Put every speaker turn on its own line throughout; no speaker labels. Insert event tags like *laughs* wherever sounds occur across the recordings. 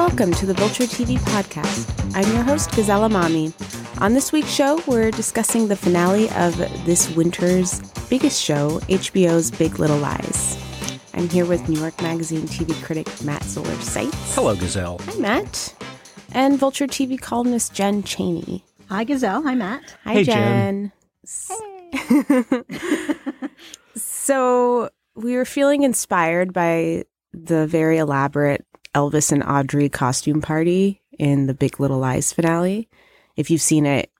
welcome to the Vulture TV podcast. I'm your host, Gazelle Emami. On this week's show, we're discussing the finale of this winter's biggest show, HBO's Big Little Lies. I'm here with New York Magazine TV critic Matt Zoller Seitz.
Hello, Gazelle.
Hi, Matt. And Vulture TV columnist Jen Chaney.
Hi, Gazelle. Hi, Matt.
Hi,
Hey,
Jen.
Hey. *laughs*
So we were feeling inspired by the very elaborate Elvis and Audrey costume party in the Big Little Lies finale. If you've seen it,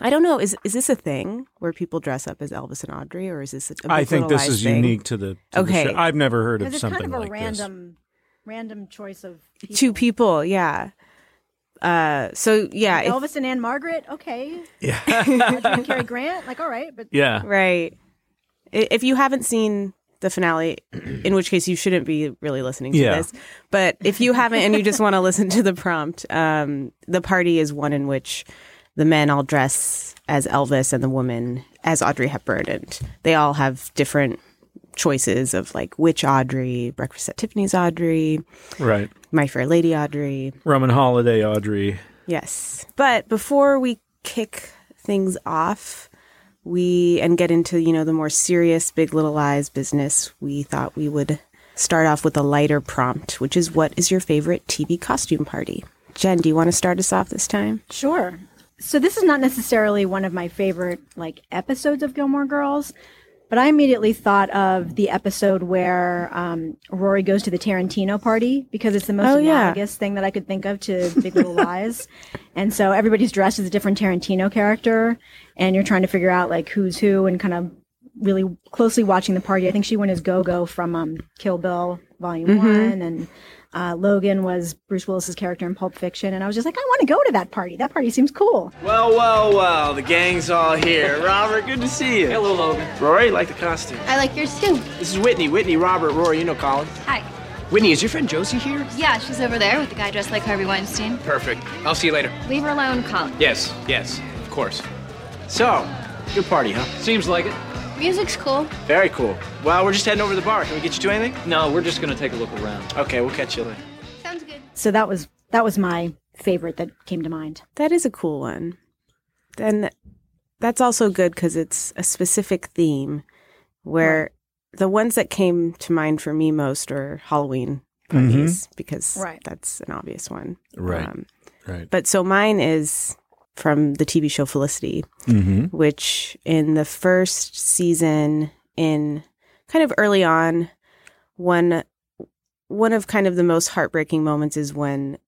I don't know. Is is this a thing where people dress up as Elvis and Audrey, or is this? A, a Big
I think
Little
this
Lies
is
thing?
unique to the. To the
Okay.
show. I've never heard of
it's
something
kind of a
like
random, random choice of people.
Two people, yeah. Uh, so yeah, if-
Elvis and Ann-Margret. Okay.
Yeah.
Audrey and Cary Grant. Like, all right, but
yeah.
right. If you haven't seen the finale, in which case you shouldn't be really listening to
Yeah.
this. But if you haven't and you just want to listen to the prompt, um, the party is one in which the men all dress as Elvis and the woman as Audrey Hepburn, and they all have different choices of like which Audrey, Breakfast at Tiffany's Audrey,
Right.
My Fair Lady Audrey.
Roman Holiday, Audrey.
Yes. But before we kick things off, we and get into, you know, the more serious Big Little Lies business, we thought we would start off with a lighter prompt, which is what is your favorite TV costume party? Jen, do you want to start us off this time?
sure. So this is not necessarily one of my favorite like episodes of Gilmore Girls, but I immediately thought of the episode where um, Rory goes to the Tarantino party because it's the most
Oh, yeah.
analogous thing that I could think of to Big Little *laughs* Lies. And so everybody's dressed as a different Tarantino character, and you're trying to figure out like who's who and kind of really closely watching the party. I think she went as Go-Go from um, Kill Bill Volume One, and uh, Logan was Bruce Willis's character in Pulp Fiction. And I was just like, I want to go to that party. That party seems cool.
Well, well, well, the gang's all here. *laughs* Robert, good to see you. Hello, Logan. Rory, like the costume.
I like yours too.
This is Whitney. Whitney, Robert, Rory, you know Colin.
Hi.
Whitney, is your friend Josie here?
Yeah, she's over there with the guy dressed like Harvey Weinstein.
Perfect. I'll see you later.
Leave her alone, Colin.
Yes, yes, of course. So, good party, huh?
Seems like it.
Music's cool.
Very cool. Well, we're just heading over to the bar. Can we get you to anything?
No, we're just gonna take a look around.
Okay, we'll catch you later.
Sounds good.
So that was that was my favorite that came to mind.
That is a cool one. And that's also good because it's a specific theme where the ones that came to mind for me most are Halloween parties because
Right.
that's an obvious one.
Right.
Um,
Right.
But so mine is from the TV show Felicity,
Mm-hmm.
which in the first season, in kind of early on, one one of kind of the most heartbreaking moments is when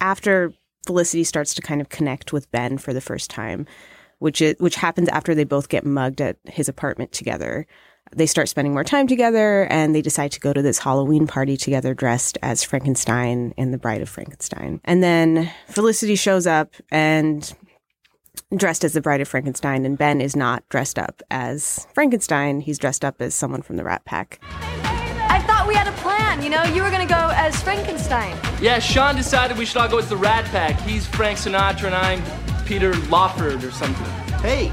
after Felicity starts to kind of connect with Ben for the first time, which is which happens after they both get mugged at his apartment together. They start spending more time together and they decide to go to this Halloween party together dressed as Frankenstein and The Bride of Frankenstein. And then Felicity shows up and dressed as the Bride of Frankenstein and Ben is not dressed up as Frankenstein. He's dressed up as someone from the Rat Pack.
I thought we had a plan. You know, you were gonna go as Frankenstein.
Yeah, Sean decided we should all go as the Rat Pack. He's Frank Sinatra and I'm Peter Lawford or something.
Hey,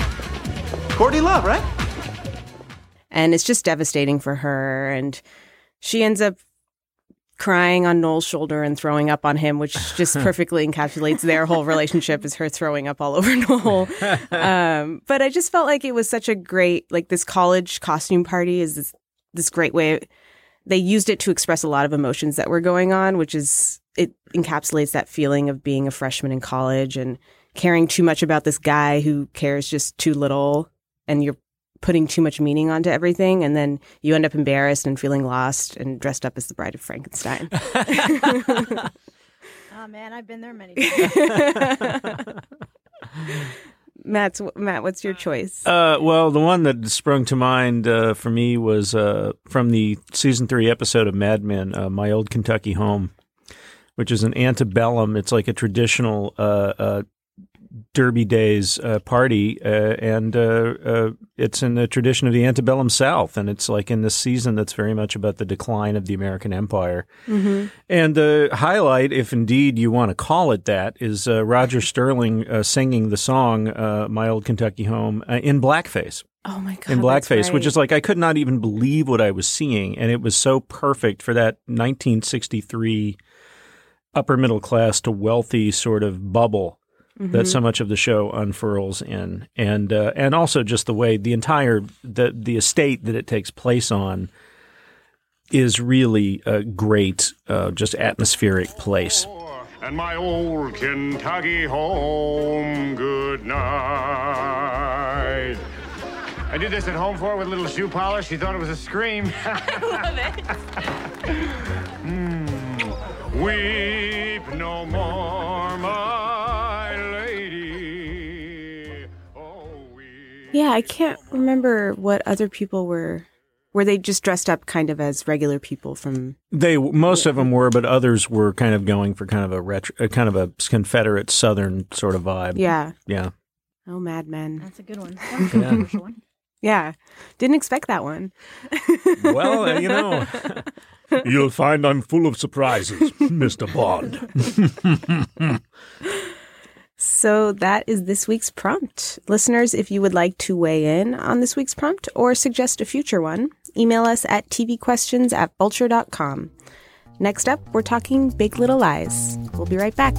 Courtney Love, right?
And it's just devastating for her. And she ends up crying on Noel's shoulder and throwing up on him which just *laughs* perfectly encapsulates their whole relationship is her throwing up all over *laughs* Noel. *laughs* Um, but I just felt like it was such a great like this college costume party is this this great way. They used it to express a lot of emotions that were going on which is it encapsulates that feeling of being a freshman in college and caring too much about this guy who cares just too little and you're putting too much meaning onto everything and then you end up embarrassed and feeling lost and dressed up as the bride of frankenstein
Oh *laughs* *laughs* man, I've been there many times. *laughs*
matt's matt what's your choice
Uh, well, the one that sprung to mind uh, for me was uh, from the season three episode of Mad Men, uh, "My Old Kentucky Home," which is an antebellum. It's like a traditional uh, uh, Derby Days uh, party, uh, and uh, uh, it's in the tradition of the antebellum South, and it's like in this season that's very much about the decline of the American Empire. And the highlight, if indeed you want to call it that, is uh, Roger Sterling uh, singing the song uh, "My Old Kentucky Home" uh, in blackface.
oh my god
in blackface, which is like I could not even believe what I was seeing, and it was so perfect for that 1963 upper middle class to wealthy sort of bubble
Mm-hmm.
that so much of the show unfurls in, and uh, and also just the way the entire the the estate that it takes place on is really a great, uh, just atmospheric place.
And my old Kentucky home, good night. I did this at home for her with a little shoe polish. She thought it was a scream. *laughs* I love Mm. Weep no more,
Yeah, I can't remember what other people were. Were they just dressed up kind of as regular people from?
They most of them were, but others were kind of going for kind of a retro, a kind of a Confederate Southern sort of vibe.
Yeah.
yeah.
Oh, Mad Men.
That's a good one. *laughs* That was a controversial one.
Yeah. Didn't expect that one. *laughs*
Well, uh, you know, you'll find I'm full of surprises, Mister Bond. *laughs*
So that is this week's prompt. Listeners, if you would like to weigh in on this week's prompt or suggest a future one, email us at tvquestions at vulture.com. Next up, we're talking Big Little Lies. We'll be right back.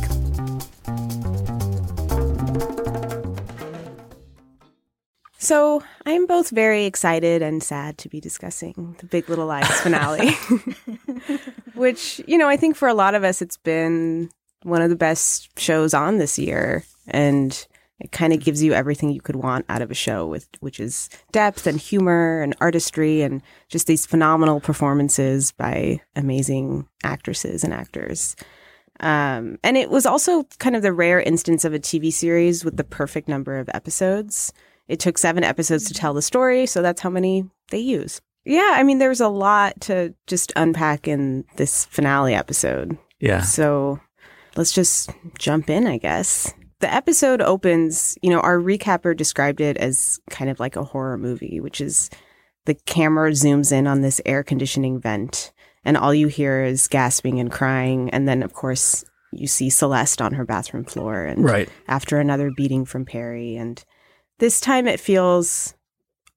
So, I'm both very excited and sad to be discussing the Big Little Lies finale, *laughs* *laughs* which, you know, I think for a lot of us, it's been one of the best shows on this year. And it kind of gives you everything you could want out of a show, with which is depth and humor and artistry and just these phenomenal performances by amazing actresses and actors. Um, and it was also kind of the rare instance of a TV series with the perfect number of episodes. It took seven episodes to tell the story, so that's how many they use. Yeah, I mean, there's a lot to just unpack in this finale episode.
Yeah.
So let's just jump in, I guess. The episode opens, you know, our recapper described it as kind of like a horror movie, which is the camera zooms in on this air conditioning vent, and all you hear is gasping and crying. And then, of course, you see Celeste on her bathroom floor, and
Right.
after another beating from Perry. And this time it feels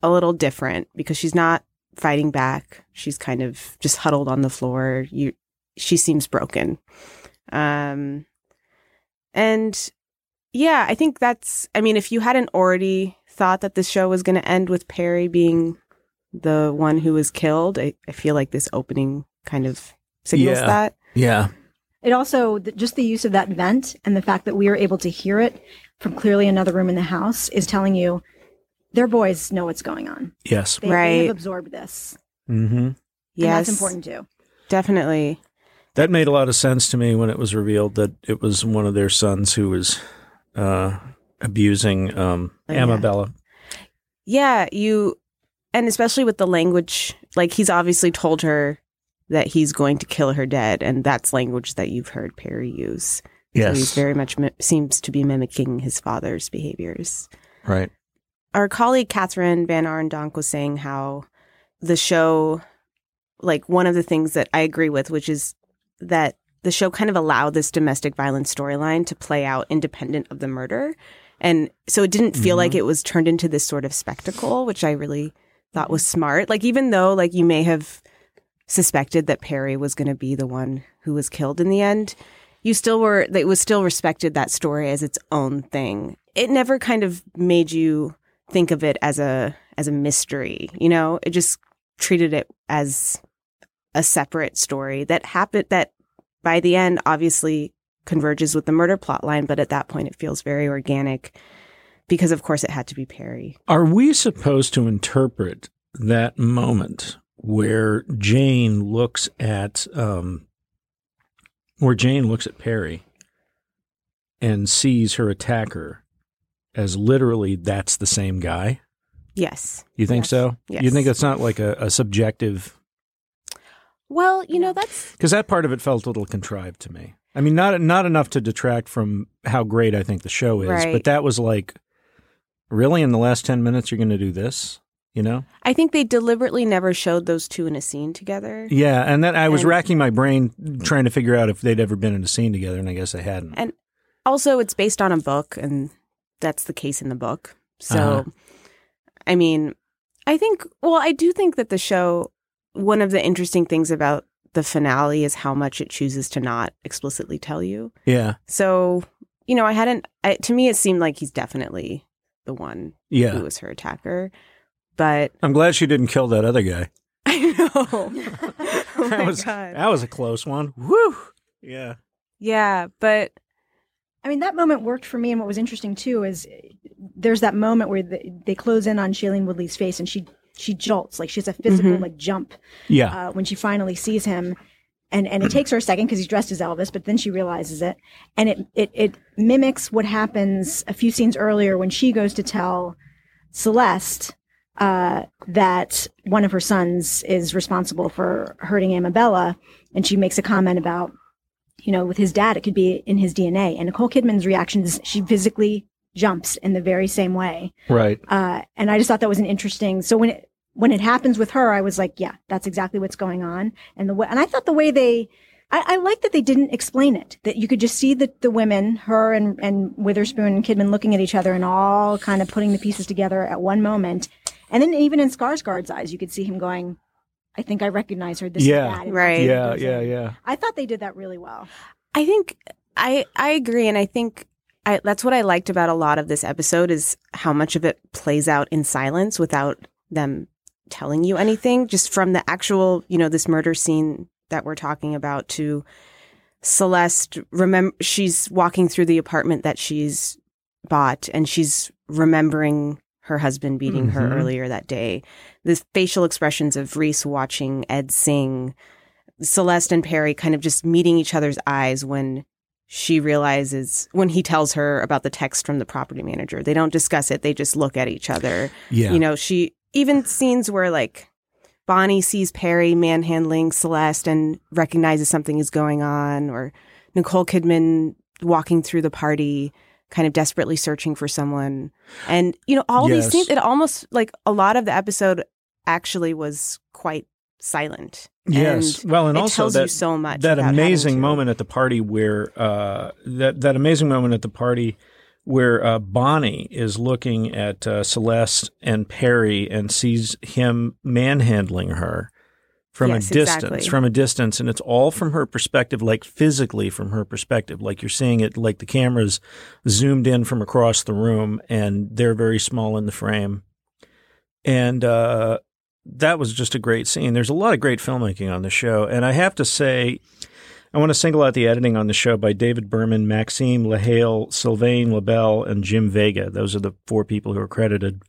a little different because she's not fighting back. She's kind of just huddled on the floor. You, she seems broken. Um, and yeah, I think that's, I mean, if you hadn't already thought that the show was going to end with Perry being the one who was killed, I, I feel like this opening kind of signals
Yeah.
that.
Yeah.
It also just the use of that vent and the fact that we are able to hear it from clearly another room in the house is telling you their boys know what's going on.
Yes.
They, they
Right.
have absorbed this.
Mm-hmm.
And
Yes.
that's important too.
Definitely.
That made a lot of sense to me when it was revealed that it was one of their sons who was uh, abusing um,
Oh, yeah.
Amabella.
Yeah, you, and especially with the language, like he's obviously told her that he's going to kill her dead, and that's language that you've heard Perry use. So he's very much mi- seems to be mimicking his father's behaviors.
right.
Our colleague Kathryn VanArendonk was saying how the show, like one of the things that I agree with, which is that the show kind of allowed this domestic violence storyline to play out independent of the murder. And so it didn't feel like mm-hmm. it was turned into this sort of spectacle, which I really thought was smart. Like, even though, like, you may have suspected that Perry was going to be the one who was killed in the end, you still were, it was still respected that story as its own thing. It never kind of made you think of it as a, as a mystery, you know? It just treated it as a separate story that happened, that by the end, obviously converges with the murder plot line, but at that point it feels very organic because of course it had to be Perry.
Are we supposed to interpret that moment where Jane looks at um, where Jane looks at Perry and sees her attacker as literally that's the same guy?
Yes.
You think
Yes.
so?
Yes.
You think it's not like a, a subjective
Well, you know, that's
because that part of it felt a little contrived to me. I mean, not not enough to detract from how great I think the show is,
Right.
but that was like, really, in the last ten minutes, you're going to do this, you know?
I think they deliberately never showed those two in a scene together.
Yeah, and then I was
And-
racking my brain trying to figure out if they'd ever been in a scene together, and I guess they hadn't.
And also it's based on a book and that's the case in the book. So
Uh-huh.
I mean, I think well, I do think that the show one of the interesting things about the finale is how much it chooses to not explicitly tell you.
Yeah.
So, you know, I hadn't, I, to me, it seemed like he's definitely the one
yeah.
who was her attacker. But
I'm glad she didn't kill that other guy. *laughs*
I know. *laughs* oh
that
my
was
God.
that was a close one. Woo. Yeah.
Yeah. But
I mean, that moment worked for me. And what was interesting too is there's that moment where they, they close in on Shailene Woodley's face and she she jolts like she has a physical
Mhm.
like jump
Yeah.
uh, when she finally sees him. And, and it takes her a second because he's dressed as Elvis, but then she realizes it. And it, it, it mimics what happens a few scenes earlier when she goes to tell Celeste uh, that one of her sons is responsible for hurting Amabella. And she makes a comment about, you know, with his dad, it could be in his DNA. And Nicole Kidman's reaction is she physically jumps in the very same way.
right.
Uh, and I just thought that was an interesting. So when it when it happens with her, I was like, yeah, that's exactly what's going on. And the way, and I thought the way they, I, I like that they didn't explain it. That you could just see the the women, her and and Witherspoon and Kidman looking at each other and all kind of putting the pieces together at one moment. And then even in Skarsgård's eyes, you could see him going, "I think I recognize her. This
Yeah.
is bad."
Right.
Yeah. Yeah. Yeah.
I thought they did that really well.
I think I I agree, and I think I, that's what I liked about a lot of this episode is how much of it plays out in silence without them telling you anything. Just from the actual, you know, this murder scene that we're talking about to Celeste. Remember, she's walking through the apartment that she's bought, and she's remembering her husband beating her
Mhm.
earlier that day. The facial expressions of Reese watching Ed sing. Celeste and Perry kind of just meeting each other's eyes when she realizes when he tells her about the text from the property manager. They don't discuss it, they just look at each other.
Yeah.
You know, she even scenes where like Bonnie sees Perry manhandling Celeste and recognizes something is going on, or Nicole Kidman walking through the party, kind of desperately searching for someone. And, you know, all
Yes.
these scenes, it almost like a lot of the episode actually was quite silent.
Yes.
And
well, and
it
also
tells
that
you so much.
that amazing moment at the party where uh, that that amazing moment at the party where uh, Bonnie is looking at uh, Celeste and Perry and sees him manhandling her from
Yes,
a distance,
exactly.
from a distance, and it's all from her perspective, like physically from her perspective, like you're seeing it, like the camera's zoomed in from across the room, and they're very small in the frame, and uh, that was just a great scene. There's a lot of great filmmaking on the show, and I have to say, I want to single out the editing on the show by David Berman, Maxime Lahaie, Sylvain Lebel, and Jim Vega. Those are the four people who are credited.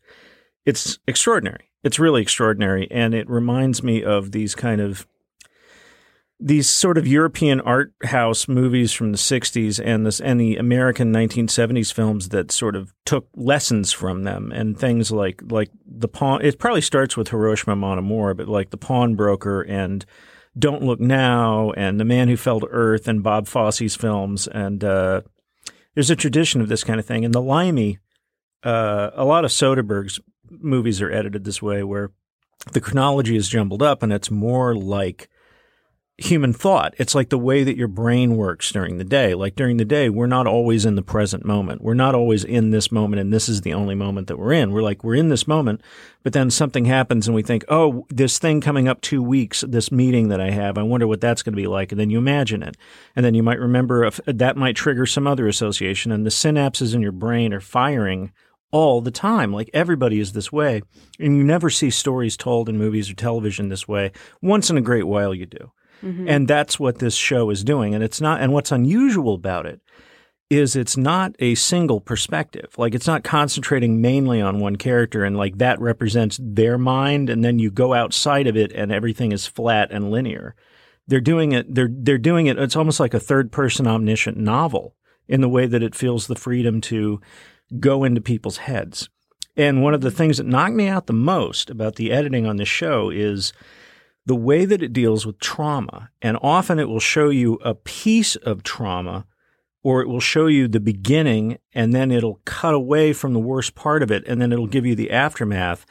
It's extraordinary. It's really extraordinary, and it reminds me of these kind of these sort of European art house movies from the 60s and this and the American 1970s films that sort of took lessons from them and things like like the pawn it probably starts with Hiroshima Mon Amour but like the pawnbroker and Don't Look Now and The Man Who Fell to Earth and Bob Fosse's films. And uh, there's a tradition of this kind of thing. And the Limey uh, a lot of Soderbergh's movies are edited this way where the chronology is jumbled up and it's more like human thought. It's like the way that your brain works during the day. Like during the day, we're not always in the present moment. We're not always in this moment and this is the only moment that we're in. We're like, we're in this moment, but then something happens and we think, oh, this thing coming up two weeks, this meeting that I have, I wonder what that's going to be like. And then you imagine it. And then you might remember if that might trigger some other association and the synapses in your brain are firing all the time. Like everybody is this way. And you never see stories told in movies or television this way. Once in a great while you do. Mm-hmm. And that's what this show is doing. And it's not, and what's unusual about it is it's not a single perspective. Like it's not concentrating mainly on one character and like that represents their mind. And then you go outside of it and everything is flat and linear. They're doing it, they're, they're doing it. It's almost like a third person omniscient novel in the way that it feels the freedom to go into people's heads. And one of the things that knocked me out the most about the editing on this show is the way that it deals with trauma. And often it will show you a piece of trauma or it will show you the beginning and then it'll cut away from the worst part of it and then it'll give you the aftermath.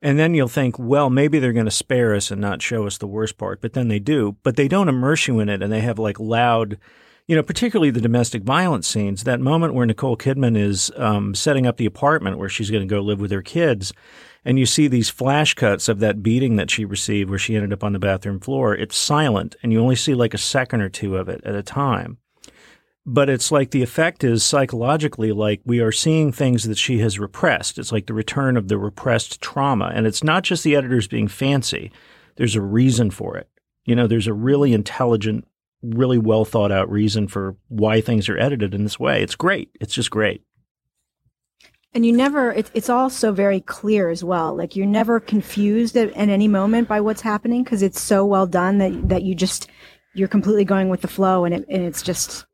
And then you'll think, well, maybe they're going to spare us and not show us the worst part, but then they do. But they don't immerse you in it and they have like loud, you know, particularly the domestic violence scenes, that moment where Nicole Kidman is um, setting up the apartment where she's going to go live with her kids, and you see these flash cuts of that beating that she received where she ended up on the bathroom floor. It's silent, and you only see like a second or two of it at a time. But it's like the effect is psychologically like we are seeing things that she has repressed. It's like the return of the repressed trauma. And it's not just the editors being fancy, there's a reason for it. You know, there's a really intelligent really well thought out reason for why things are edited in this way. It's great. It's just great.
And you never, it's, it's all so very clear as well. Like you're never confused at, at any moment by what's happening because it's so well done that, that you just, you're completely going with the flow and, it, and it's just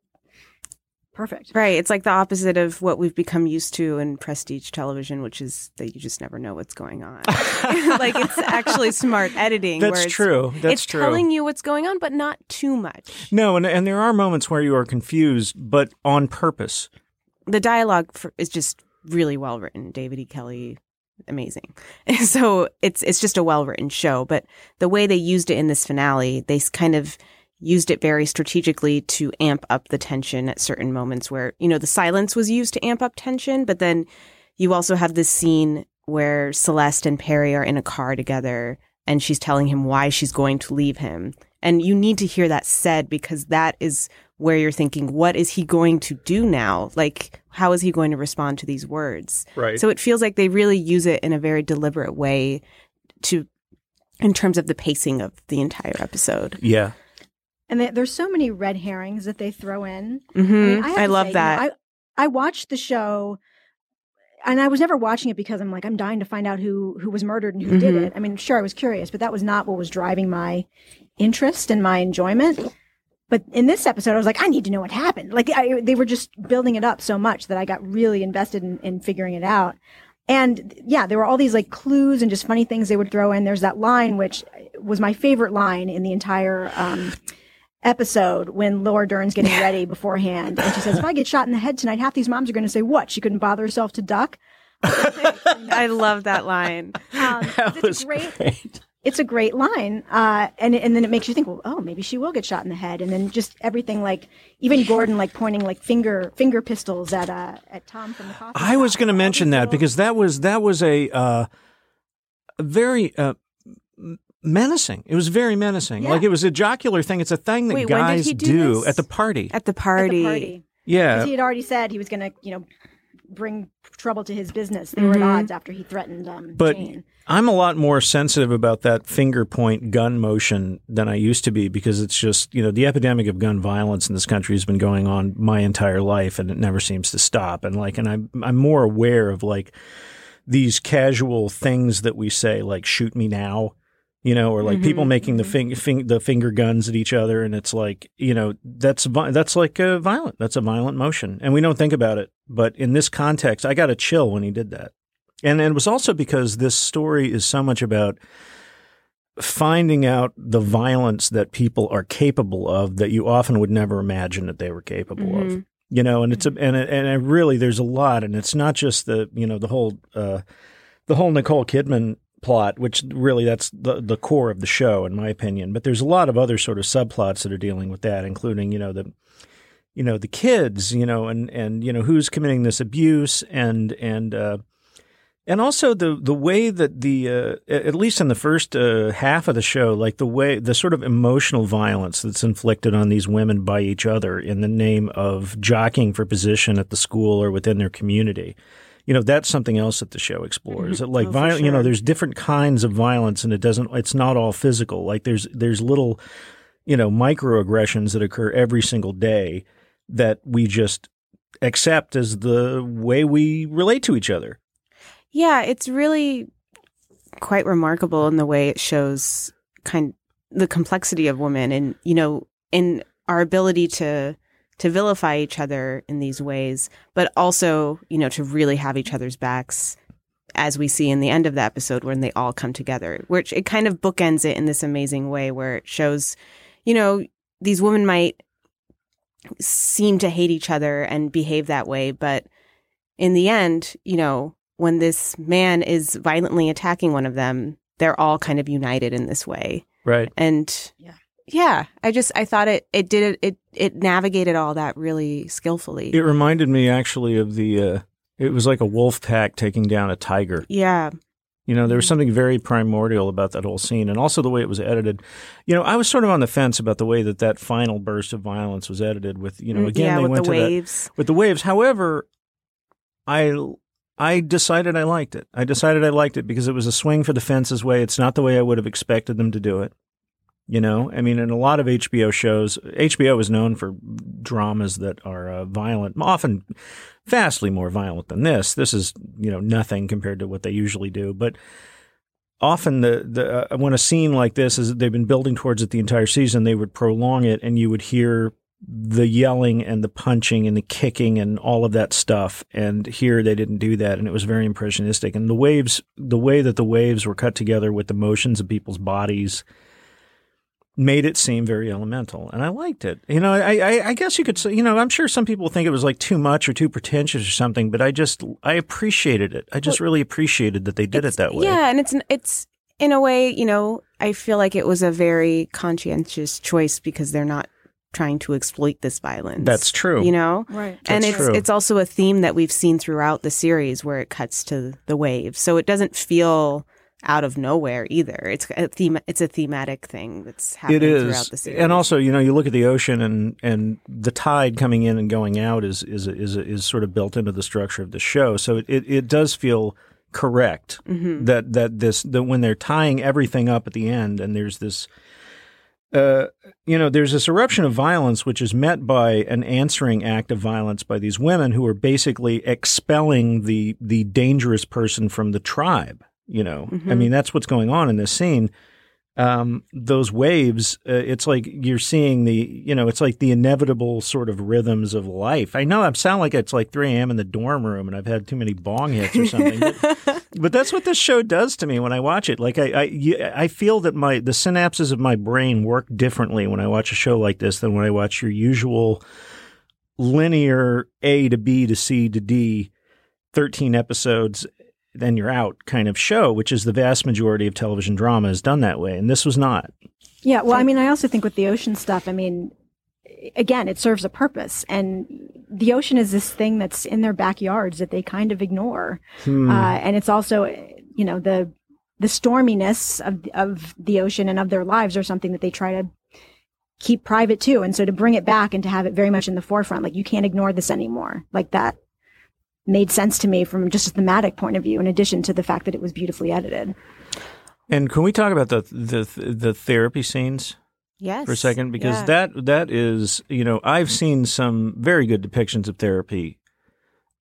perfect.
Right. It's like the opposite of what we've become used to in prestige television, which is that you just never know what's going on. *laughs* *laughs* like it's actually smart editing.
That's
where it's,
true. That's
it's
true.
telling you what's going on, but not too much.
No, and and there are moments where you are confused, but on purpose.
The dialogue for, is just really well written. David E. Kelley, amazing. *laughs* so it's it's just a well written show. But the way they used it in this finale, they kind of used it very strategically to amp up the tension at certain moments where you know the silence was used to amp up tension, but then you also have this scene where Celeste and Perry are in a car together and she's telling him why she's going to leave him. And you need to hear that said because that is where you're thinking, what is he going to do now? Like, how is he going to respond to these words?
Right.
So it feels like they really use it in a very deliberate way to, in terms of the pacing of the entire episode.
Yeah.
And they, there's so many red herrings that they throw in.
hmm
have
I,
to
love
say, you know,
that.
I I watched the show, and I was never watching it because I'm like I'm dying to find out who who was murdered and who did
Mhm.
it. I mean, sure, I was curious, but that was not what was driving my interest and my enjoyment. But in this episode, I was like, I need to know what happened. Like I, they were just building it up so much that I got really invested in, in figuring it out. And yeah, there were all these like clues and just funny things they would throw in. There's that line which was my favorite line in the entire um, episode when Laura Dern's getting *laughs* ready beforehand, and she says, "If I get shot in the head tonight, half these moms are going to say what? She couldn't bother herself to duck." *laughs* *laughs*
I love that line.
Um,
That
it's
was
a great,
great.
It's a great line, uh, and and then it makes you think, well, oh, maybe she will get shot in the head, and then just everything like even Gordon like pointing like finger finger pistols at uh at Tom from the coffee.
I was going to mention that because that was that was a, uh, very uh, menacing. It was very menacing.
Yeah.
Like it was a jocular thing. It's a thing that
Wait,
guys
he do
at the party.
At the party.
at
party.
the party.
yeah.
'Cause he had already said he was going to you know bring trouble to his business. They were at
Mhm.
odds after he threatened um,
But
Jane.
I'm a lot more sensitive about that finger point gun motion than I used to be because it's just, you know, the epidemic of gun violence in this country has been going on my entire life and it never seems to stop. And like, and I'm, I'm more aware of like these casual things that we say, like, shoot me now, you know, or like people
Mhm,
making the
mhm.
fing, fing, the finger guns at each other. And it's like, you know, that's, vi- that's like a violent, that's a violent motion. And we don't think about it. But in this context, I got a chill when he did that. And it was also because this story is so much about finding out the violence that people are capable of that you often would never imagine that they were capable of.
Mhm.
You know, and it's a, and it, and it really there's a lot, and it's not just the you know the whole uh, the whole Nicole Kidman plot, which really that's the the core of the show, in my opinion. But there's a lot of other sort of subplots that are dealing with that, including you know the you know the kids, you know, and and you know who's committing this abuse, and and uh, and also the the way that the uh, at least in the first uh, half of the show, like the way the sort of emotional violence that's inflicted on these women by each other in the name of jockeying for position at the school or within their community. You know, that's something else that the show explores. That like
Oh,
violence, you know, there's different kinds of violence, and it doesn't. It's not all physical. Like there's there's little, you know, microaggressions that occur every single day that we just accept as the way we relate to each other.
Yeah, it's really quite remarkable in the way it shows kind the complexity of women and you know in our ability to to vilify each other in these ways, but also, you know, to really have each other's backs as we see in the end of the episode when they all come together, which it kind of bookends it in this amazing way where it shows, you know, these women might seem to hate each other and behave that way, but in the end, you know, when this man is violently attacking one of them, they're all kind of united in this way.
Right.
And
Yeah.
Yeah, I just I thought it it did it it it navigated all that really skillfully.
It reminded me actually of the. Uh, it was like a wolf pack taking down a tiger.
yeah,
You know, there was something very primordial about that whole scene, and also the way it was edited. You know, I was sort of on the fence about the way that that final burst of violence was edited. With you know,
Mm,
again
yeah,
they
with
went
the
to that- with the waves. However, I I decided I liked it. I decided I liked it because it was a swing for the fences way. It's not the way I would have expected them to do it. You know, I mean, in a lot of HBO shows, HBO is known for dramas that are uh, violent, often vastly more violent than this. This is, you know, nothing compared to what they usually do. But often the the uh, when a scene like this is they've been building towards it the entire season, they would prolong it, and you would hear the yelling and the punching and the kicking and all of that stuff. And here they didn't do that, and it was very impressionistic. And the waves, the way that the waves were cut together with the motions of people's bodies made it seem very elemental, and I liked it. You know, I, I, I guess you could say, you know, I'm sure some people think it was like too much or too pretentious or something, but I just, I appreciated it. I just really appreciated that they did it that way.
Yeah, and it's it's in a way, you know, I feel like it was a very conscientious choice because they're not trying to exploit this violence.
That's true.
You know?
Right.
and
That's
it's
true.
it's also a theme that we've seen throughout the series where it cuts to the waves. So it doesn't feel out of nowhere either. It's a theme it's a thematic thing that's happening
It
throughout the series.
and also you know you look at the ocean and and the tide coming in and going out is is is is sort of built into the structure of the show. So it it, it does feel correct
Mm-hmm.
that that this that when they're tying everything up at the end and there's this. Uh, you know, there's this eruption of violence, which is met by an answering act of violence by these women who are basically expelling the the dangerous person from the tribe. You know, I
Mhm.
mean, that's what's going on in this scene um, those waves, uh, it's like you're seeing the, you know, it's like the inevitable sort of rhythms of life. I know I sound like it's like 3 a.m. in the dorm room and I've had too many bong hits or something, but, *laughs* but that's what this show does to me when I watch it. Like I, I, you- I feel that my the synapses of my brain work differently when I watch a show like this than when I watch your usual linear A to B to C to D, 13 episodes then you're out kind of show, which is the vast majority of television drama is done that way. And this was not.
Yeah, well, I mean, I also think with the ocean stuff, I mean, again, it serves a purpose, and the ocean is this thing that's in their backyards that they kind of ignore,
Hmm.
uh, and it's also, you know, the the storminess of of the ocean and of their lives are something that they try to keep private too, and so to bring it back and to have it very much in the forefront, like you can't ignore this anymore, like that made sense to me from just a thematic point of view in addition to the fact that it was beautifully edited
And can we talk about the the the therapy scenes
yes.
for a second? Because
Yeah.
that that is, you know, I've seen some very good depictions of therapy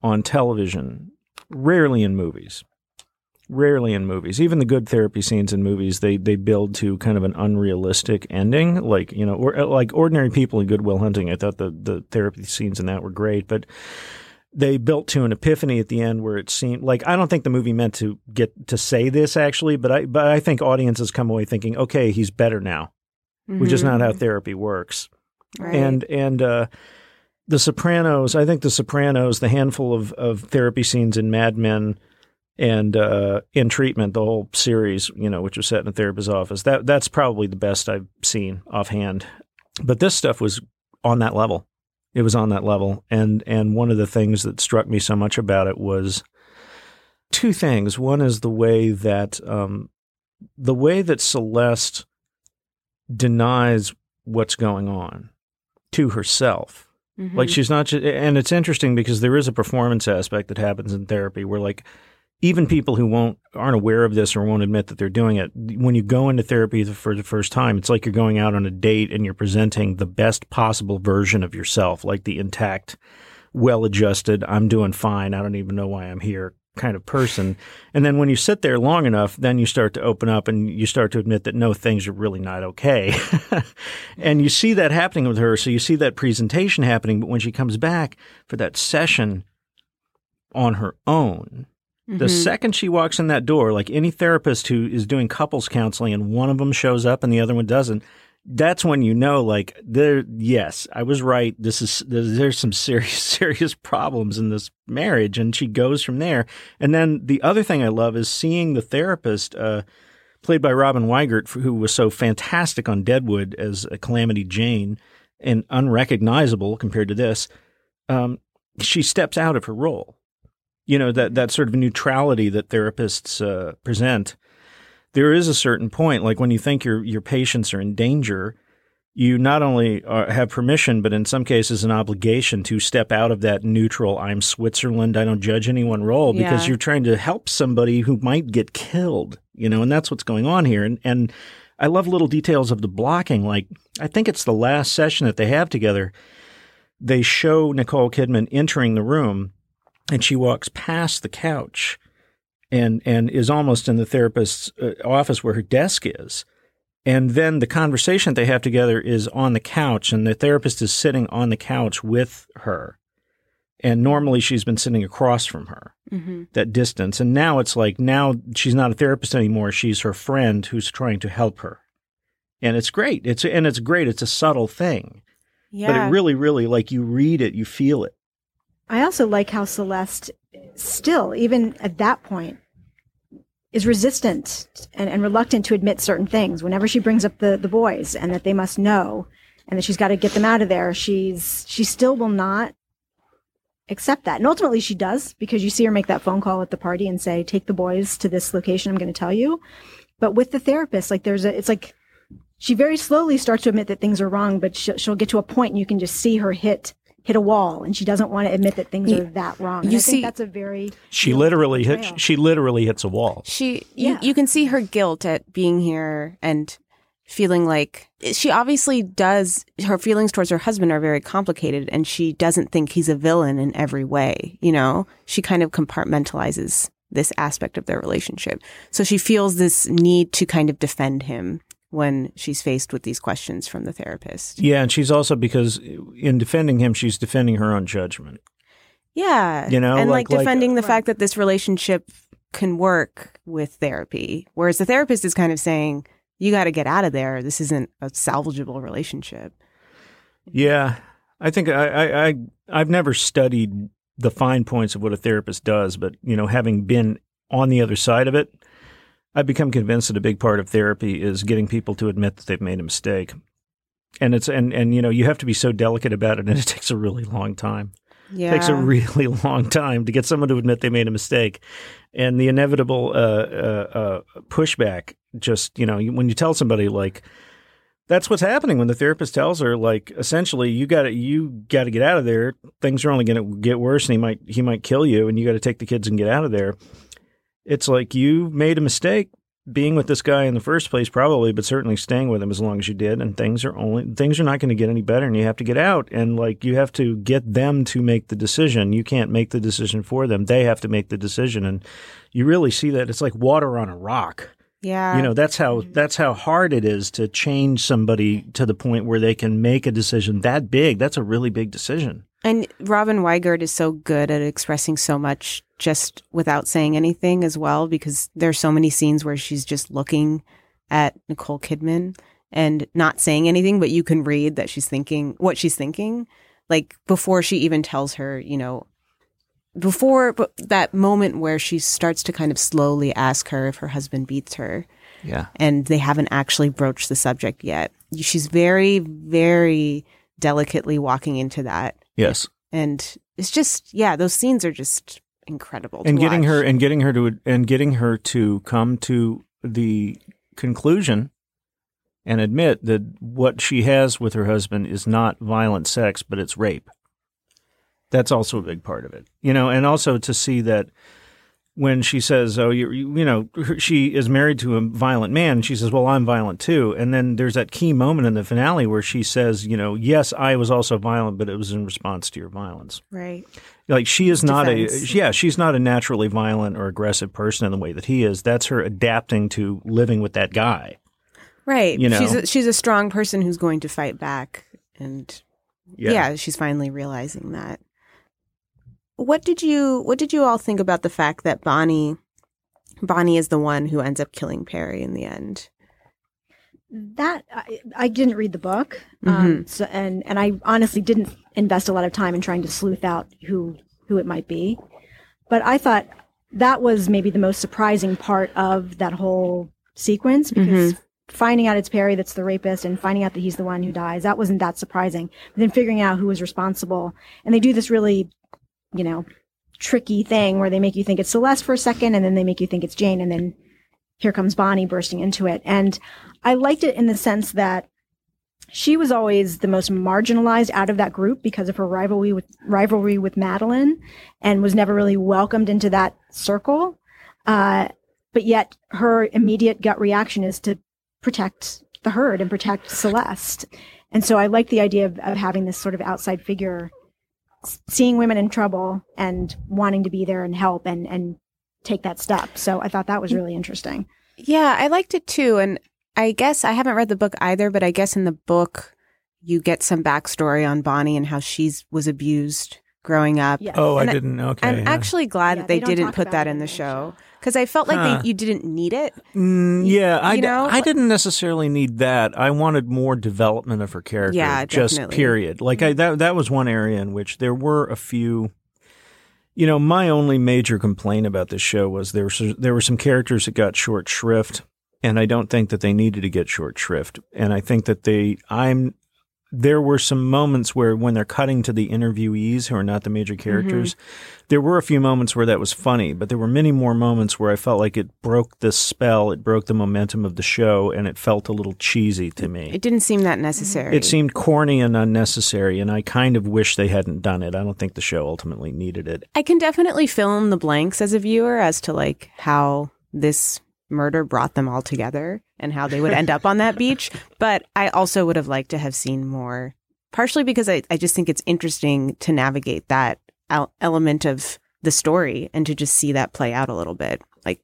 on television, rarely in movies. Rarely in movies. Even the good therapy scenes in movies, they they build to kind of an unrealistic ending. Like you know, or like ordinary people in Good Will Hunting. I thought the the therapy scenes in that were great, but they built to an epiphany at the end where it seemed like I don't think the movie meant to get to say this actually, but I but I think audiences come away thinking, okay, he's better now, which is not how therapy works.
Right.
And and uh, the Sopranos, I think the Sopranos, the handful of of therapy scenes in Mad Men and uh, in treatment, the whole series, you know, which was set in a therapist's office, that that's probably the best I've seen offhand. But this stuff was on that level. It was on that level, and and one of the things that struck me so much about it was two things. One is the way that um, the way that Celeste denies what's going on to herself.
Mhm.
Like she's not, and it's interesting because there is a performance aspect that happens in therapy where, like, even people who won't aren't aware of this or won't admit that they're doing it, when you go into therapy for the first time, it's like you're going out on a date and you're presenting the best possible version of yourself, like the intact, well-adjusted, I'm doing fine, I don't even know why I'm here kind of person. And then when you sit there long enough, then you start to open up and you start to admit that no, things are really not okay. *laughs* and you see that happening with her. So you see that presentation happening. But when she comes back for that session on her own, the
Mhm.
second she walks in that door, like any therapist who is doing couples counseling and one of them shows up and the other one doesn't, that's when you know, like, there, yes, I was right. This is, there's, there's some serious, *laughs* serious problems in this marriage. And she goes from there. And then the other thing I love is seeing the therapist, uh, played by Robin Weigert, who was so fantastic on Deadwood as a Calamity Jane and unrecognizable compared to this, um, she steps out of her role. You know that that sort of neutrality that therapists uh, present. There is a certain point, like when you think your your patients are in danger, you not only uh, have permission, but in some cases, an obligation to step out of that neutral, I'm Switzerland, I don't judge anyone role because you're trying to help somebody who might get killed, you know, and that's what's going on here. And, and I love little details of the blocking. Like, I think it's the last session that they have together. They show Nicole Kidman entering the room and she walks past the couch and, and is almost in the therapist's uh, office where her desk is. And then the conversation they have together is on the couch, and the therapist is sitting on the couch with her. And normally she's been sitting across from her,
Mm-hmm.
that distance. And now it's like, now she's not a therapist anymore. She's her friend who's trying to help her. And it's great. It's, and it's great. It's a subtle thing,
Yeah.
but it really, really, like you read it, you feel it.
I also like how Celeste still, even at that point, is resistant and, and reluctant to admit certain things. Whenever she brings up the, the boys and that they must know and that she's got to get them out of there, she's she still will not accept that. And ultimately she does because you see her make that phone call at the party and say, Take the boys to this location, I'm gonna tell you. But with the therapist, like there's a it's like she very slowly starts to admit that things are wrong, but she'll, she'll get to a point and you can just see her hit hit a wall, and she doesn't want to admit that things
You-
are that wrong. And
you
I
see-
think that's a very
She
real
literally
portrayal.
hit, she literally hits a wall.
She, you,
Yeah.
you can see her guilt at being here and feeling like she obviously does. Her feelings towards her husband are very complicated, and she doesn't think he's a villain in every way. You know, she kind of compartmentalizes this aspect of their relationship. So she feels this need to kind of defend him when she's faced with these questions from the therapist.
Yeah. And she's also, because in defending him, she's defending her own judgment.
Yeah.
You know,
and
like-
like,
like-
defending the
Right.
fact that this relationship can work with therapy. Whereas the therapist is kind of saying, you got to get out of there. This isn't a salvageable relationship.
Yeah, I think I, I, I I've never studied the fine points of what a therapist does, but you know, having been on the other side of it, I've become convinced that a big part of therapy is getting people to admit that they've made a mistake. And it's and and you know you have to be so delicate about it, and it *laughs* takes a really long time.
Yeah.
It takes a really *laughs* long time to get someone to admit they made a mistake, and the inevitable uh, uh, uh, pushback. Just you know, when you tell somebody like that's what's happening when the therapist tells her like essentially you got to you got to get out of there. Things are only going to get worse, and he might he might kill you, and you got to take the kids and get out of there. It's like you made a mistake being with this guy in the first place, probably, but certainly staying with him as long as you did. And things are only things are not going to get any better, and you have to get out. And like you have to get them to make the decision. You can't make the decision for them; they have to make the decision. And you really see that it's like water on a rock.
yeah.
You know, that's how mm-hmm. that's how hard it is to change somebody to the point where they can make a decision that big. That's a really big decision.
And Robin Weigert is so good at expressing so much just without saying anything as well, because there's so many scenes where she's just looking at Nicole Kidman and not saying anything, but you can read that she's thinking what she's thinking. Like before she even tells her, you know, before but that moment where she starts to kind of slowly ask her if her husband beats her
Yeah.
and they haven't actually broached the subject yet. She's very, very delicately walking into that
Yes.
and it's just yeah those scenes are just incredible
and getting
watch.
her and getting her to and getting her to come to the conclusion and admit that what she has with her husband is not violent sex but it's rape that's also a big part of it you know and also to see that when she says oh you you, you know she is married to a violent man she says well I'm violent too. And then there's that key moment in the finale where she says you know yes I was also violent but it was in response to your violence.
Right.
Like she is not
Defense.
a yeah she's not a naturally violent or aggressive person in the way that he is. That's her adapting to living with that guy.
Right.
You know.
she's a, she's a strong person who's going to fight back and yeah. she's finally realizing that what did you what did you all think about the fact that bonnie bonnie is the one who ends up killing perry in the end
that I, I didn't read the book, um, so and and I honestly didn't invest a lot of time in trying to sleuth out who who it might be. But I thought that was maybe the most surprising part of that whole sequence because finding out it's Perry that's the rapist and finding out that he's the one who dies, that wasn't that surprising. But then figuring out who was responsible. And they do this really, you know, tricky thing where they make you think it's Celeste for a second and then they make you think it's Jane and then here comes Bonnie bursting into it. And I liked it in the sense that she was always the most marginalized out of that group because of her rivalry with rivalry with Madeline and was never really welcomed into that circle. Uh, but yet her immediate gut reaction is to protect the herd and protect Celeste. And so I like the idea of, of having this sort of outside figure seeing women in trouble and wanting to be there and help and, and take that step. So I thought that was mm. really interesting.
Yeah, I liked it too. And I guess I haven't read the book either, but I guess in the book you get some backstory on Bonnie and how she's was abused growing up.
Yes.
Oh, I
And I-
didn't. Okay.
I'm
yeah.
actually glad
Yeah,
that they,
they
didn't put that in
in
the
the
show
show.
because I felt like
Huh.
they, you didn't need it.
Mm, yeah, I,
you know?
I didn't necessarily need that. I wanted more development of her character.
Yeah,
just
definitely.
period. Like I that that was one area in which there were a few. You know, my only major complaint about this show was there was there were some characters that got short shrift, and I don't think that they needed to get short shrift. And I think that they, I'm, there were some moments where when they're cutting to the interviewees who are not the major mm-hmm. characters, there were a few moments where that was funny, but there were many more moments where I felt like it broke the spell, it broke the momentum of the show, and it felt a little cheesy to me.
It didn't seem that necessary.
It seemed corny and unnecessary, and I kind of wish they hadn't done it. I don't think the show ultimately needed it.
I can definitely fill in the blanks as a viewer as to like how this murder brought them all together and how they would end up on that beach. But I also would have liked to have seen more, partially because I, I just think it's interesting to navigate that el- element of the story and to just see that play out a little bit. Like,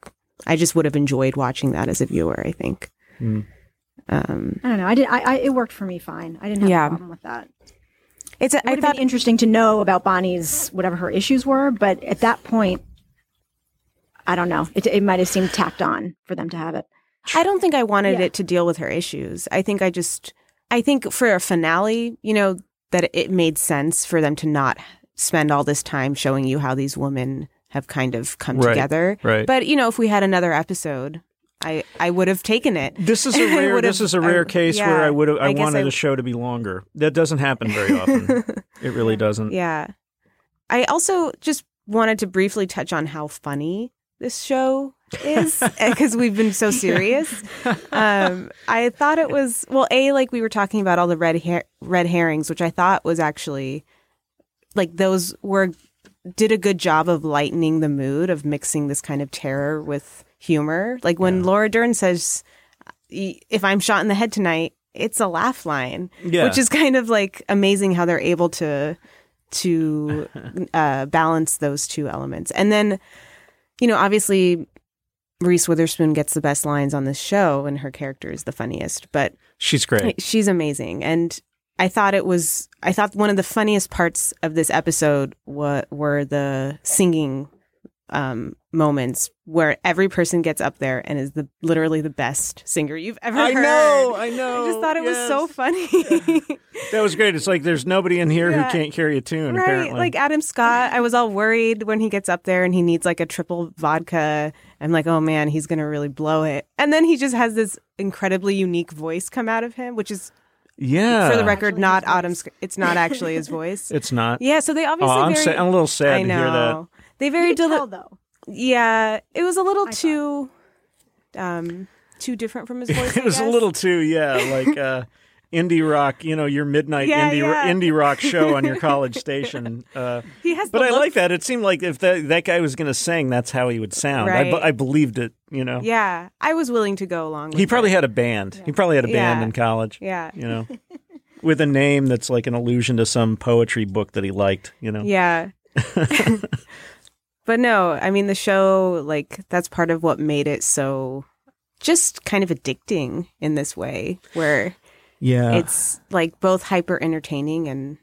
I just would have enjoyed watching that as a viewer, I think.
Mm.
Um,
I don't know. I did. I, I it worked for me fine. I didn't have
Yeah.
a problem with that.
it's a,
It
I
would have
thought
been interesting to know about Bonnie's whatever her issues were, but at that point, I don't know. It, it might have seemed tacked on for them to have it.
I don't think I wanted
Yeah.
it to deal with her issues. I think I just, I think for a finale, you know, that it made sense for them to not spend all this time showing you how these women have kind of come
Right,
together.
right.
But, you know, if we had another episode, I, I would have taken it.
This is *laughs* a
I
rare. this is a rare
I-
case
yeah,
where I would have. I,
I guess
wanted
I-
a show to be longer. That doesn't happen very often. *laughs* it really doesn't.
Yeah. I also just wanted to briefly touch on how funny this show is *laughs* because we've been so serious. Um, I thought it was well, a like we were talking about all the red her- red herrings, which I thought was actually like those were did a good job of lightening the mood of mixing this kind of terror with humor. Like when Laura Dern says, "If I'm shot in the head tonight." It's a laugh line,
Yeah.
which is kind of like amazing how they're able to to *laughs* uh, balance those two elements. And then, you know, obviously, Reese Witherspoon gets the best lines on this show, and her character is the funniest. But
She's great. *laughs*
she's amazing, and I thought it was. I thought one of the funniest parts of this episode wa- were the singing um, moments where every person gets up there and is the literally the best singer you've ever heard.
I
heard.
know, I know,
I just thought it was so
yes.
funny. *laughs*
That was great. It's like there's nobody in here
Yeah.
who can't carry a tune.
Right.
Apparently,
Like Adam Scott, I was all worried when he gets up there and he needs like a triple vodka. I'm like, oh man, he's going to really blow it. And then he just has this incredibly unique voice come out of him, which is,
yeah.
for the record,
Actually
not
his.
Adam Sc- It's not actually his *laughs* voice.
it's not.
yeah. So they
Oh,
obviously
I'm,
very,
sa- I'm a little sad
I
to hear that.
Know. They very
You could
deli-
tell, though.
Yeah. It was a little
I thought.
too, um, too different from his *laughs* voice. I
It was a
guess.
little too, yeah, *laughs* like uh, indie rock. You know, your midnight
Yeah,
indie
yeah.
indie rock show on your *laughs* college station. Uh,
He has
but
the
I
look
like that. It seemed like if that that guy was going to sing, that's how he would sound. I, be-
Right.
I believed it. You know,
Yeah. I was willing to go along with
he probably
it.
had a band. He probably had a band
Yeah.
in college.
Yeah.
You know, with a name that's like an allusion to some poetry book that he liked. You know.
Yeah. But no, I mean the show like that's part of what made it so just kind of addicting in this way where
Yeah.
it's like both hyper entertaining and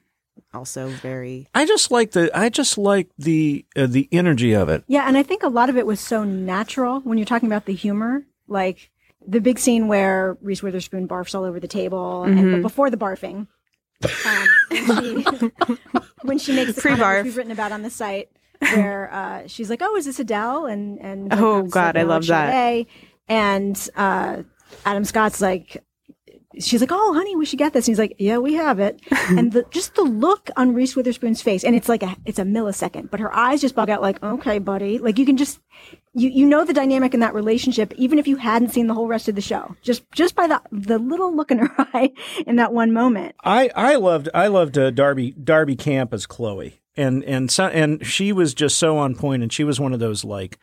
also very
I just like the I just like the uh, the energy of it.
Yeah, and I think a lot of it was so natural when you're talking about the humor, like the big scene where Reese Witherspoon barfs all over the table, and but before the barfing, um, when, she, *laughs* when she makes the
Pre-barf.
which we've written about on the site, where uh, she's like, "Oh, is this Adele?" and and
Oh, God, I love that.
Sade." And uh, Adam Scott's like, she's like, "Oh, honey, we should get this." And he's like, "Yeah, we have it." *laughs* and the, just the look on Reese Witherspoon's face, and it's like a it's a millisecond, but her eyes just bug out like, "Okay, buddy." Like you can just you you know the dynamic in that relationship, even if you hadn't seen the whole rest of the show, just just by the the little look in her *laughs* eye in that one moment.
I I loved I loved uh, Darby Darby Camp as Chloe, and and so, and she was just so on point, and she was one of those like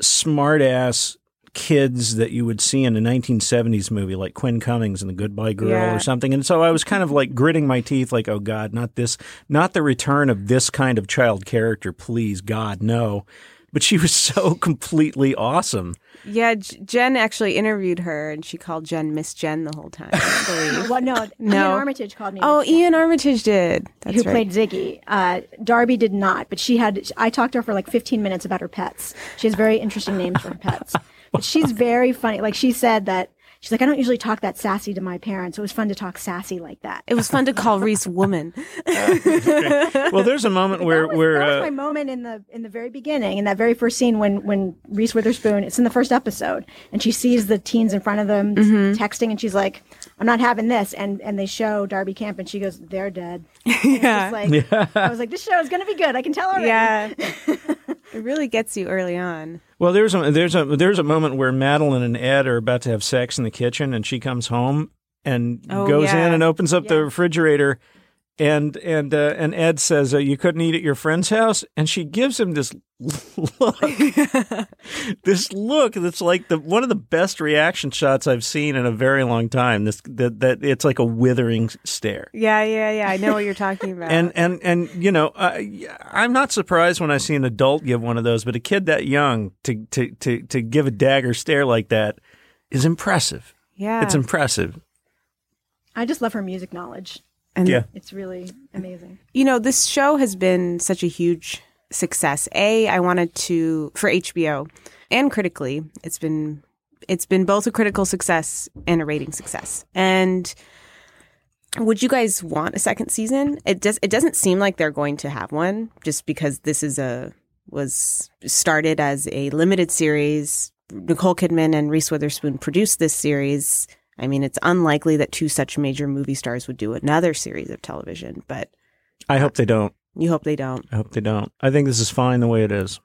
smart ass kids that you would see in a 1970s movie like Quinn Cummings and The Goodbye Girl
Yeah.
or something. And so I was kind of like gritting my teeth like, oh God, not this, not the return of this kind of child character. Please, God, no. But she was so *laughs* completely awesome.
Yeah, Jen actually interviewed her, and she called Jen Miss Jen the whole time. I *laughs* believe.
What? No,
No.
Ian Armitage called me.
oh,
Miss Jen.
Ian Armitage did. That's
who
right.
played Ziggy. Uh, Darby did not, but she had. I talked to her for like 15 minutes about her pets. She has very interesting names for her pets. But *laughs* she's very funny. Like she said that she's like, I don't usually talk that sassy to my parents. It was fun to talk sassy like that.
It was fun to call Reese woman. *laughs*
Well, there's a moment where
that was,
where
that was
uh,
my moment in the in the very beginning, in that very first scene when when Reese Witherspoon. It's in the first episode, and she sees the teens in front of them
Mm-hmm.
texting, and she's like, "I'm not having this." And and they show Darby Camp, and she goes, "They're dead." *laughs* yeah. Like, I was like, "This show is going to be good. I can tell already."
yeah, *laughs* it really gets you early on.
Well, there's a there's a there's a moment where Madeline and Ed are about to have sex in the kitchen, and she comes home and
Oh,
goes
yeah.
in and opens up the refrigerator, and and uh, and Ed says, uh, "You couldn't eat at your friend's house," and she gives him this *laughs* look, *laughs* this look that's like the one of the best reaction shots I've seen in a very long time. This that that it's like a withering stare.
Yeah, yeah, yeah. I know what you're *laughs* talking about.
And and and you know, uh, I'm not surprised when I see an adult give one of those, but a kid that young to to to to give a dagger stare like that is impressive.
yeah,
It's impressive.
I just love her music knowledge.
And
Yeah.
It's really amazing.
you know, this show has been such a huge success. A, I wanted to for HBO and critically, it's been it's been both a critical success and a rating success. And would you guys want a second season? It does it doesn't seem like they're going to have one just because this is a was started as a limited series. Nicole Kidman and Reese Witherspoon produced this series. I mean, it's unlikely that two such major movie stars would do another series of television, but
I hope they don't.
you hope they don't.
I hope they don't. I think this is fine the way it is.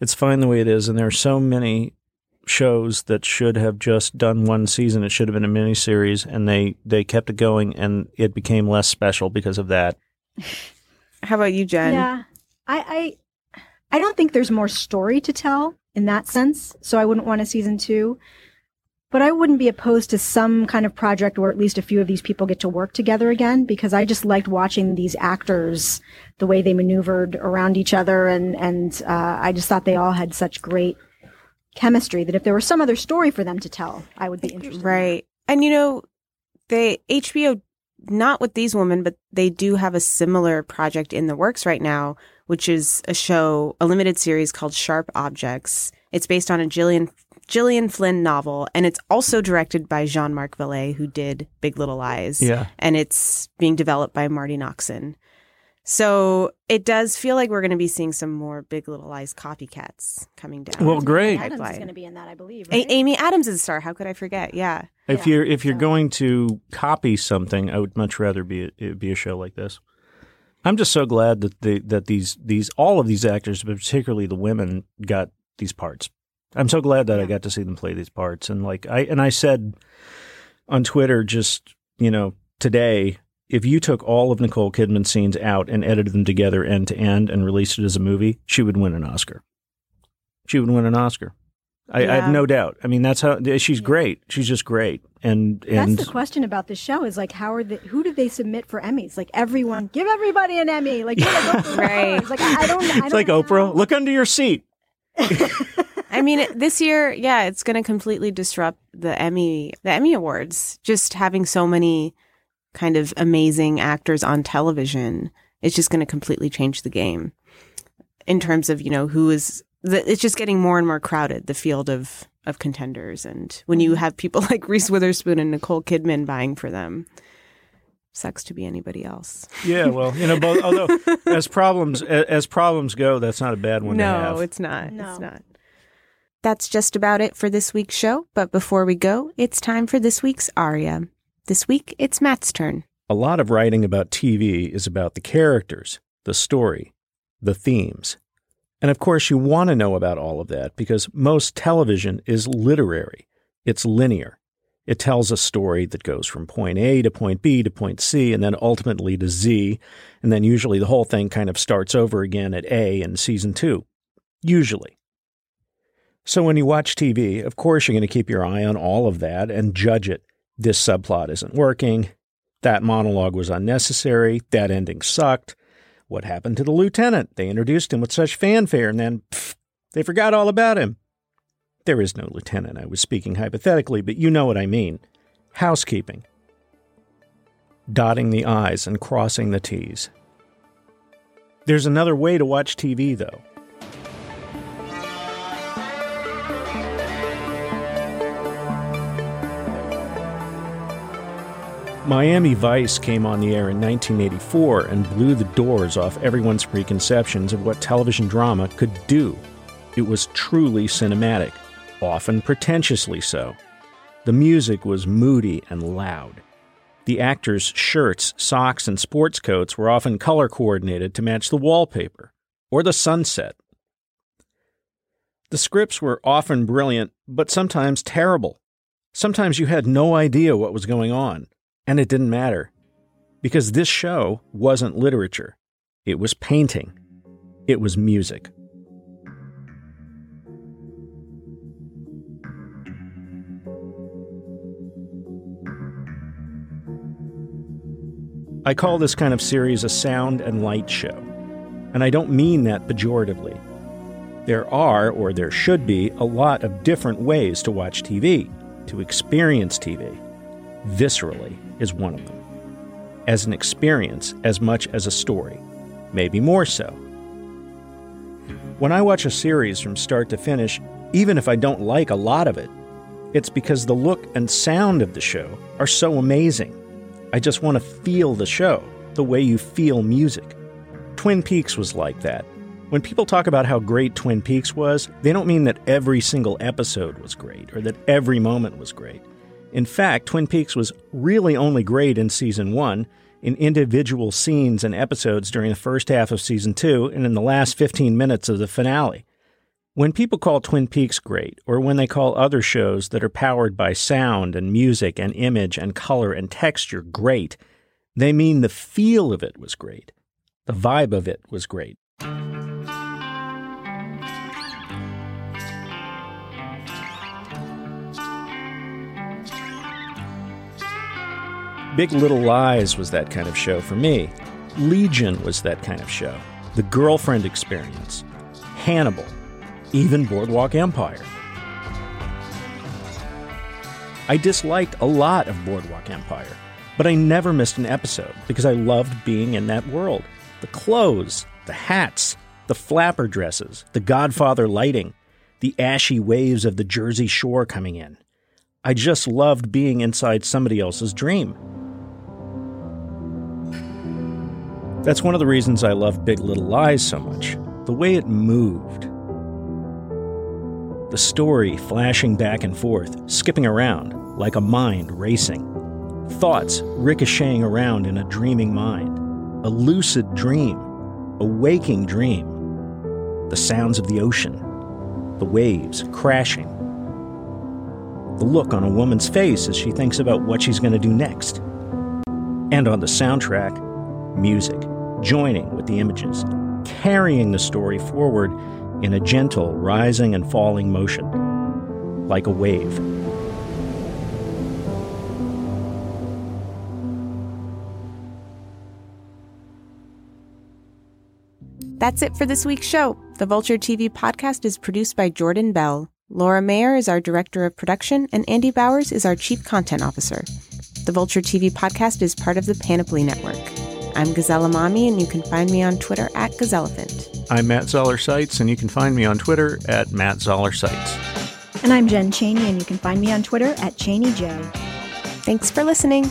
It's fine the way it is, and there are so many shows that should have just done one season. It should have been a miniseries, and they they kept it going, and it became less special because of that. *laughs*
How about you, Jen?
Yeah, I, I, I don't think there's more story to tell in that sense. So I wouldn't want a season two. But I wouldn't be opposed to some kind of project where at least a few of these people get to work together again because I just liked watching these actors, the way they maneuvered around each other, and and uh, I just thought they all had such great chemistry that if there was some other story for them to tell, I would be interested.
Right. And you know, they HBO not with these women, but they do have a similar project in the works right now, which is a show, a limited series called Sharp Objects. It's based on a Gillian Gillian Flynn novel, and it's also directed by Jean-Marc Vallée, who did Big Little Lies.
Yeah.
And it's being developed by Marti Noxon. So it does feel like we're going to be seeing some more Big Little Lies copycats coming down.
Well, great.
Adams is going to be in that, I believe.
A- Amy Adams is a star. How could I forget? Yeah.
If
Yeah.
you're if you're
So-
going to copy something, I would much rather be it be a show like this. I'm just so glad that the that these these all of these actors, but particularly the women, got these parts. I'm so glad that I got to see them play these parts. And like I and I said on Twitter just you know today, if you took all of Nicole Kidman's scenes out and edited them together end to end and released it as a movie, she would win an Oscar. She would win an Oscar. I, I have no doubt. I mean, that's how eh, she's great. She's just great. And and
That's the question about the show is like how are the who did they submit for Emmys? Like everyone give everybody an Emmy. Like, give it
Right. *laughs*
It's like I, I don't I
it's
don't
like
know.
Oprah. Look under your seat. *laughs*
I mean, this year, yeah, it's going to completely disrupt the Emmy, the Emmy Awards. Just having so many kind of amazing actors on television, it's just going to completely change the game in terms of you know who is. The, it's just getting more and more crowded. The field of of contenders, and when you mm-hmm. have people *laughs* like Reese Witherspoon and Nicole Kidman vying for them, sucks to be anybody else.
Yeah, well, you know, both, although *laughs* as problems as, as problems go, that's not a bad one to
no,
have.
it's not.
No.
It's not. That's just about it for this week's show. But before we go, it's time for this week's aria. This week, it's Matt's turn.
A lot of writing about TV is about the characters, the story, the themes. And of course, you want to know about all of that because most television is literary, it's linear. It tells a story that goes from point A to point B to point C and then ultimately to Z. And then usually the whole thing kind of starts over again at A in season two. Usually. So when you watch TV, of course, you're going to keep your eye on all of that and judge it. This subplot isn't working. That monologue was unnecessary. That ending sucked. What happened to the lieutenant? They introduced him with such fanfare and then pff, they forgot all about him. There is no lieutenant. I was speaking hypothetically, but you know what I mean. Housekeeping. Dotting the I's and crossing the T's. There's another way to watch TV, though. Miami Vice came on the air in 1984 and blew the doors off everyone's preconceptions of what television drama could do. It was truly cinematic, often pretentiously so. The music was moody and loud. The actors' shirts, socks, and sports coats were often color coordinated to match the wallpaper or the sunset. The scripts were often brilliant, but sometimes terrible. Sometimes you had no idea what was going on. And it didn't matter. Because this show wasn't literature, it was painting, it was music. I call this kind of series a sound and light show. And I don't mean that pejoratively. There are, or there should be, a lot of different ways to watch TV, to experience TV. Viscerally is one of them. As an experience as much as a story, maybe more so. When I watch a series from start to finish, even if I don't like a lot of it, it's because the look and sound of the show are so amazing. I just want to feel the show the way you feel music. Twin Peaks was like that. When people talk about how great Twin Peaks was, they don't mean that every single episode was great or that every moment was great. In fact, Twin Peaks was really only great in season one, in individual scenes and episodes during the first half of season two, and in the last 15 minutes of the finale. When people call Twin Peaks great, or when they call other shows that are powered by sound and music and image and color and texture great, they mean the feel of it was great. The vibe of it was great. Big Little Lies was that kind of show for me. Legion was that kind of show. The Girlfriend Experience. Hannibal. Even Boardwalk Empire. I disliked a lot of Boardwalk Empire, but I never missed an episode because I loved being in that world. The clothes, the hats, the flapper dresses, the Godfather lighting, the ashy waves of the Jersey Shore coming in. I just loved being inside somebody else's dream. That's one of the reasons I love Big Little Lies so much the way it moved. The story flashing back and forth, skipping around like a mind racing. Thoughts ricocheting around in a dreaming mind. A lucid dream, a waking dream. The sounds of the ocean, the waves crashing. The look on a woman's face as she thinks about what she's going to do next. And on the soundtrack, music joining with the images, carrying the story forward in a gentle rising and falling motion, like a wave.
That's it for this week's show. The Vulture TV podcast is produced by Jordan Bell. Laura Mayer is our director of production, and Andy Bowers is our chief content officer. The Vulture TV podcast is part of the Panoply Network. I'm Gazelle Emami, and you can find me on Twitter at Gazelephant.
I'm Matt Zoller Seitz, and you can find me on Twitter at Matt Zoller Seitz.
And I'm Jen Chaney, and you can find me on Twitter at ChaneyJ.
Thanks for listening.